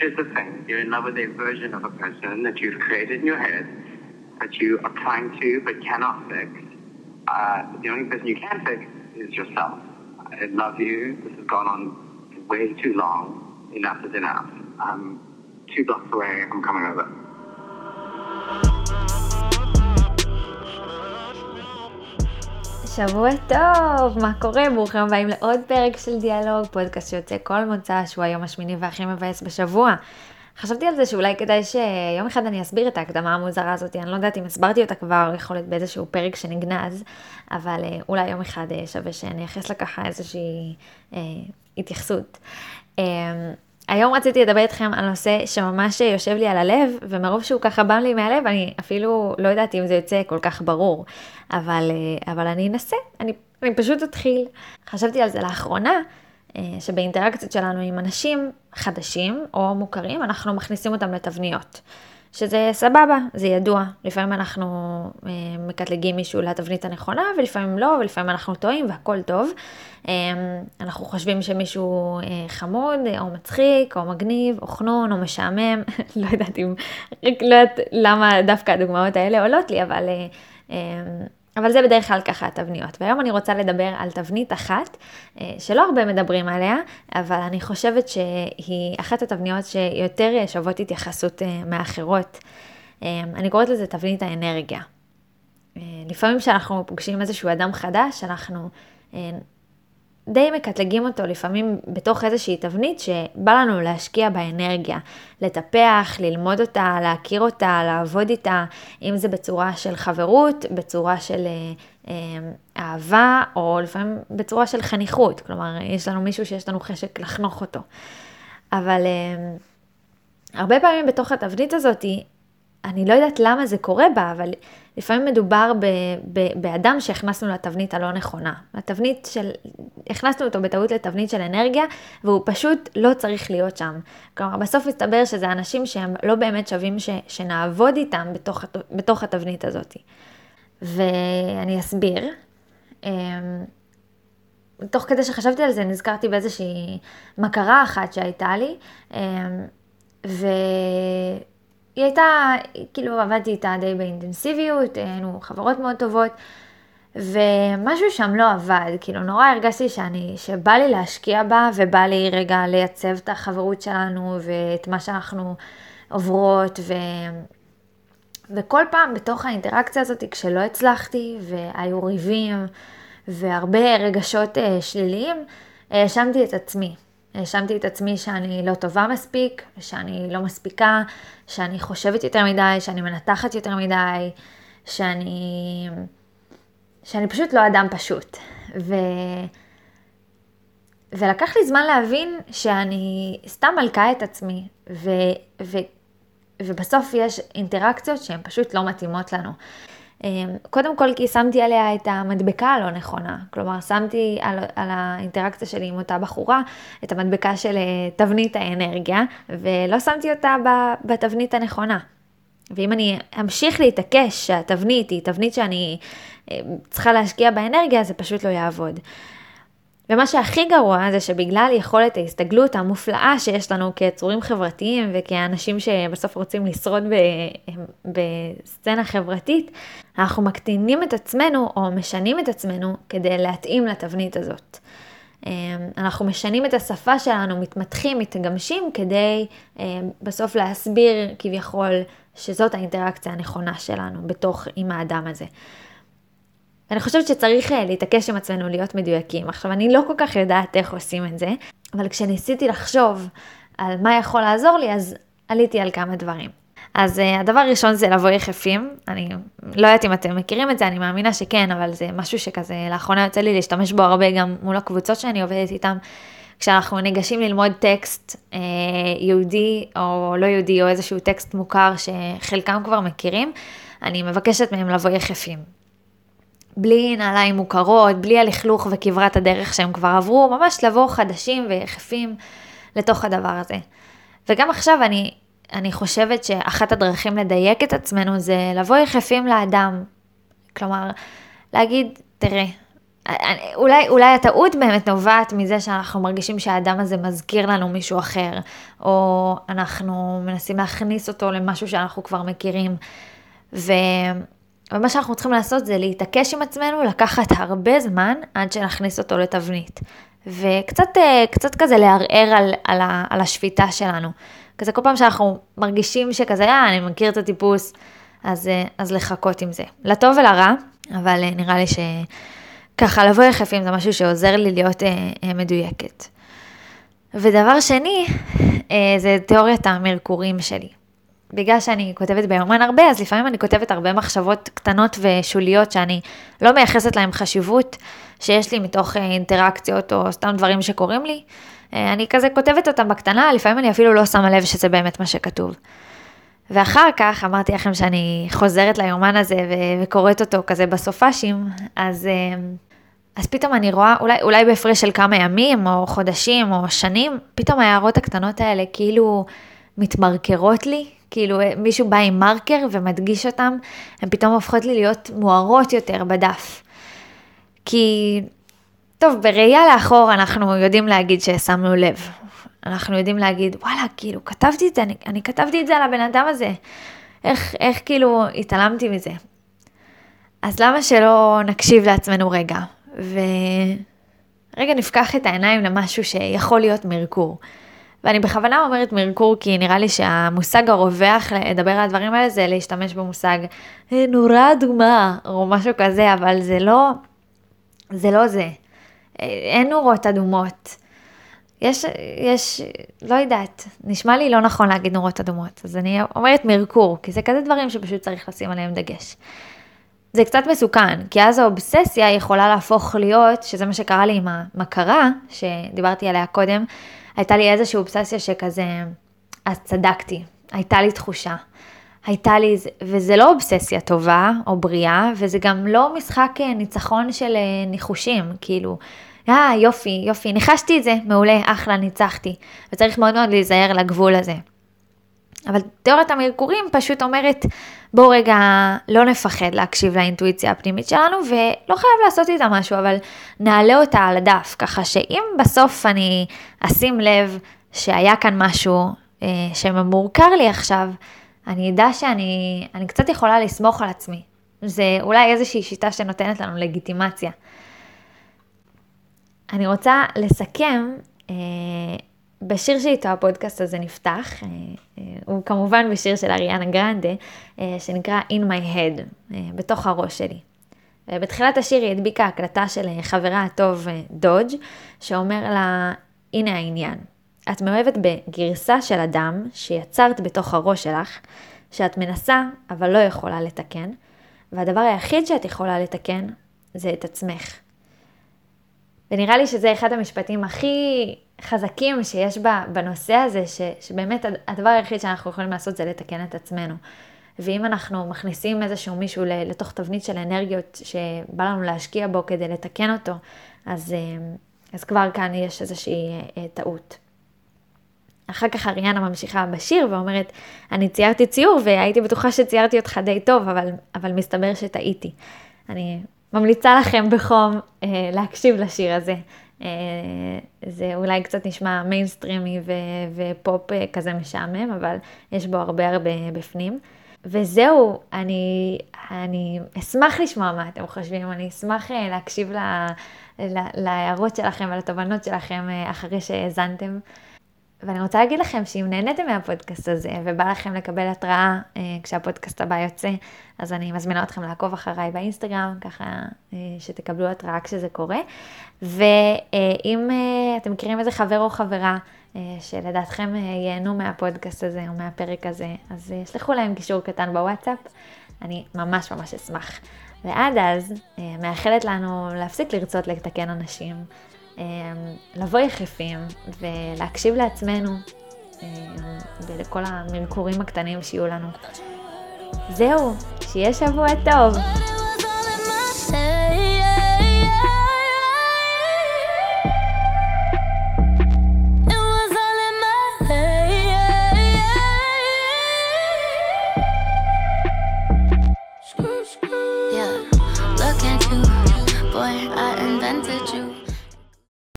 here's the thing. You're in love with a version of a person that you've created in your head, that you are trying to but cannot fix. Uh, the only person you can fix is yourself. I love you. This has gone on way too long. Enough is enough. I'm two blocks away. I'm coming over. שבוע טוב, מה קורה? ברוכים הבאים לעוד פרק של דיאלוג, פודקאסט שיוצא כל מוצא שהוא היום השמיני והכי מבאס בשבוע. חשבתי על זה שאולי כדאי שיום אחד אני אסביר את ההקדמה המוזרה הזאת, אני לא יודעת אם הסברתי אותה כבר, יכול להיות באיזשהו פרק שנגנז, אבל אה, אולי יום אחד אה, שווה שאני אייחס לה ככה איזושהי אה, התייחסות. אה, היום רציתי לדבר איתכם על נושא שממש יושב לי על הלב, ומרוב שהוא ככה בא לי מהלב, אני אפילו לא יודעת אם זה יוצא כל כך ברור, אבל, אה, אבל אני אנסה, אני, אני פשוט אתחיל. חשבתי על זה לאחרונה, אה, שבאינטראקציות שלנו עם אנשים חדשים או מוכרים, אנחנו מכניסים אותם לתבניות. שזה סבבה, זה ידוע. לפעמים אנחנו אה, מקטלגים מישהו לתבנית הנכונה, ולפעמים לא, ולפעמים אנחנו טועים והכל טוב. אה, אנחנו חושבים שמישהו אה, חמוד, או מצחיק, או מגניב, או חנון, או משעמם, לא יודעת אם, לא יודעת למה דווקא הדוגמאות האלה עולות לי, אבל... אבל זה בדרך כלל ככה התבניות. והיום אני רוצה לדבר על תבנית אחת, אה, שלא הרבה מדברים עליה, אבל אני חושבת שהיא אחת התבניות שיותר שוות התייחסות אה, מאחרות. אה, אני קוראת לזה תבנית האנרגיה. לפעמים כשאנחנו פוגשים איזשהו אדם חדש, אנחנו די מקטלגים אותו לפעמים בתוך איזושהי תבנית שבא לנו להשקיע באנרגיה, לטפח, ללמוד אותה, להכיר אותה, לעבוד איתה, אם זה בצורה של חברות, בצורה של אה, אה, אהבה, או לפעמים בצורה של חניכות, כלומר, יש לנו מישהו שיש לנו חשק לחנוך אותו. אבל אה, הרבה פעמים בתוך התבנית הזאת, אני לא יודעת למה זה קורה בה, אבל לפעמים מדובר ב, ב, באדם שהכנסנו לתבנית הלא נכונה. לתבנית של, הכנסנו אותו בטעות לתבנית של אנרגיה, והוא פשוט לא צריך להיות שם. כלומר, בסוף מסתבר שזה אנשים שהם לא באמת שווים ש, שנעבוד איתם בתוך, בתוך התבנית הזאת. ואני אסביר. אמ, תוך כדי שחשבתי על זה, נזכרתי באיזושהי מכרה אחת שהייתה לי, אמ, ו... היא הייתה, כאילו עבדתי איתה די באינטנסיביות, היינו חברות מאוד טובות, ומשהו שם לא עבד, כאילו נורא הרגשתי שאני, שבא לי להשקיע בה, ובא לי רגע לייצב את החברות שלנו, ואת מה שאנחנו עוברות, ו... וכל פעם בתוך האינטראקציה הזאת, כשלא הצלחתי, והיו ריבים, והרבה רגשות uh, שליליים, האשמתי את עצמי. האשמתי את עצמי שאני לא טובה מספיק, שאני לא מספיקה, שאני חושבת יותר מדי, שאני מנתחת יותר מדי, שאני, שאני פשוט לא אדם פשוט. ו... ולקח לי זמן להבין שאני סתם מלכה את עצמי, ו... ו... ובסוף יש אינטראקציות שהן פשוט לא מתאימות לנו. אמ, קודם כל כי שמתי עליה את המדבקה הלא נכונה, כלומר שמתי על, על האינטראקציה שלי עם אותה בחורה את המדבקה של אה, תבנית האנרגיה, ולא שמתי אותה בתבנית הנכונה. ואם אני אמשיך להתעקש שהתבנית היא תבנית שאני אה, צריכה להשקיע באנרגיה, זה פשוט לא יעבוד. ומה שהכי גרוע זה שבגלל יכולת ההסתגלות המופלאה שיש לנו כיצורים חברתיים וכאנשים שבסוף רוצים לשרוד בסצנה חברתית, אנחנו מקטינים את עצמנו או משנים את עצמנו כדי להתאים לתבנית הזאת. אמ, אנחנו משנים את השפה שלנו, מתמתחים, מתגמשים כדי אמ, בסוף להסביר כביכול שזאת האינטראקציה הנכונה שלנו בתוך עם האדם הזה. ואני חושבת שצריך אה, להתעקש עם עצמנו להיות מדויקים. עכשיו, אני לא כל כך יודעת איך עושים את זה, אבל כשניסיתי לחשוב על מה יכול לעזור לי, אז עליתי על כמה דברים. אז uh, הדבר הראשון זה לבוא יחפים, אני לא יודעת אם אתם מכירים את זה, אני מאמינה שכן, אבל זה משהו שכזה לאחרונה יוצא לי להשתמש בו הרבה גם מול הקבוצות שאני עובדת איתן. כשאנחנו ניגשים ללמוד טקסט אה, יהודי או לא יהודי או איזשהו טקסט מוכר שחלקם כבר מכירים, אני מבקשת מהם לבוא יחפים. בלי נעליים מוכרות, בלי הלכלוך וכברת הדרך שהם כבר עברו, ממש לבוא חדשים ויחפים לתוך הדבר הזה. וגם עכשיו אני, אני חושבת שאחת הדרכים לדייק את עצמנו זה לבוא יחפים לאדם. כלומר, להגיד, תראה, אולי, אולי הטעות באמת נובעת מזה שאנחנו מרגישים שהאדם הזה מזכיר לנו מישהו אחר, או אנחנו מנסים להכניס אותו למשהו שאנחנו כבר מכירים. ו... ומה שאנחנו צריכים לעשות זה להתעקש עם עצמנו, לקחת הרבה זמן עד שנכניס אותו לתבנית. וקצת אה, קצת כזה לערער על, על, על השפיטה שלנו. כזה כל פעם שאנחנו מרגישים שכזה, אה, אני מכיר את הטיפוס, אז, אה, אז לחכות עם זה. לטוב ולרע, אבל נראה לי שככה לבוא יחפים זה משהו שעוזר לי להיות אה, אה, מדויקת. ודבר שני, אה, זה תיאוריית המרקורים שלי. בגלל שאני כותבת ביומן הרבה, אז לפעמים אני כותבת הרבה מחשבות קטנות ושוליות שאני לא מייחסת להן חשיבות שיש לי מתוך אה, אינטראקציות או סתם דברים שקורים לי. אה, אני כזה כותבת אותם בקטנה, לפעמים אני אפילו לא שמה לב שזה באמת מה שכתוב. ואחר כך אמרתי לכם שאני חוזרת ליומן הזה ו- וקוראת אותו כזה בסופאשים, אז, אה, אז פתאום אני רואה, אולי, אולי בהפרש של כמה ימים או חודשים או שנים, פתאום ההערות הקטנות האלה כאילו מתמרקרות לי, כאילו מישהו בא עם מרקר ומדגיש אותם, הן פתאום הופכות לי להיות מוארות יותר בדף. כי, טוב, בראייה לאחור אנחנו יודעים להגיד ששמנו לב. אנחנו יודעים להגיד, וואלה, כאילו, כתבתי את זה, אני, אני כתבתי את זה על הבן אדם הזה. איך, איך כאילו התעלמתי מזה? אז למה שלא נקשיב לעצמנו רגע, ורגע נפקח את העיניים למשהו שיכול להיות מרקור. ואני בכוונה אומרת מרקור, כי נראה לי שהמושג הרווח לדבר על הדברים האלה זה להשתמש במושג אה, נורה אדומה, או משהו כזה, אבל זה לא, זה לא זה. אין נורות אדומות. יש, יש, לא יודעת, נשמע לי לא נכון להגיד נורות אדומות, אז אני אומרת מרקור, כי זה כזה דברים שפשוט צריך לשים עליהם דגש. זה קצת מסוכן, כי אז האובססיה יכולה להפוך להיות, שזה מה שקרה לי עם המכרה, שדיברתי עליה קודם, הייתה לי איזושהי אובססיה שכזה, אז צדקתי, הייתה לי תחושה. הייתה לי, וזה לא אובססיה טובה או בריאה, וזה גם לא משחק אה, ניצחון של אה, ניחושים, כאילו, אה, יופי, יופי, ניחשתי את זה, מעולה, אחלה, ניצחתי. וצריך מאוד מאוד להיזהר לגבול הזה. אבל תיאוריית המרקורים פשוט אומרת, בואו רגע לא נפחד להקשיב לאינטואיציה הפנימית שלנו, ולא חייב לעשות איתה משהו, אבל נעלה אותה על הדף, ככה שאם בסוף אני אשים לב שהיה כאן משהו אה, שממורכר לי עכשיו, אני אדע שאני אני קצת יכולה לסמוך על עצמי. זה אולי איזושהי שיטה שנותנת לנו לגיטימציה. אני רוצה לסכם אה, בשיר שאיתו הפודקאסט הזה נפתח, אה, אה, הוא כמובן בשיר של אריאנה גרנדה, אה, שנקרא In My Head, בתוך הראש שלי. בתחילת השיר היא הדביקה הקלטה של חברה הטוב דודג', שאומר לה, הנה העניין. את מאוהבת בגרסה של אדם שיצרת בתוך הראש שלך, שאת מנסה אבל לא יכולה לתקן, והדבר היחיד שאת יכולה לתקן זה את עצמך. ונראה לי שזה אחד המשפטים הכי חזקים שיש בנושא הזה, ש, שבאמת הדבר היחיד שאנחנו יכולים לעשות זה לתקן את עצמנו. ואם אנחנו מכניסים איזשהו מישהו לתוך תבנית של אנרגיות שבא לנו להשקיע בו כדי לתקן אותו, אז, אה, אז כבר כאן יש איזושהי אה, טעות. אחר כך אריאנה ממשיכה בשיר ואומרת, אני ציירתי ציור והייתי בטוחה שציירתי אותך די טוב, אבל, אבל מסתבר שטעיתי. אני ממליצה לכם בחום אה, להקשיב לשיר הזה. אה, זה אולי קצת נשמע מיינסטרימי ו- ופופ אה, כזה משעמם, אבל יש בו הרבה הרבה בפנים. וזהו, אני, אני אשמח לשמוע מה אתם חושבים, אני אשמח אה, להקשיב לה, לה, להערות שלכם ולתובנות שלכם אחרי שהאזנתם. ואני רוצה להגיד לכם שאם נהניתם מהפודקאסט הזה ובא לכם לקבל התראה אה, כשהפודקאסט הבא יוצא, אז אני מזמינה אתכם לעקוב אחריי באינסטגרם, ככה אה, שתקבלו התראה כשזה קורה. ואם אה, אתם מכירים איזה חבר או חברה שלדעתכם ייהנו מהפודקאסט הזה או מהפרק הזה, אז שלחו להם קישור קטן בוואטסאפ, אני ממש ממש אשמח. ועד אז, מאחלת לנו להפסיק לרצות לתקן אנשים. אמ, לבוא יחפים ולהקשיב לעצמנו אמ, ולכל המרקורים הקטנים שיהיו לנו. זהו, שיהיה שבוע טוב.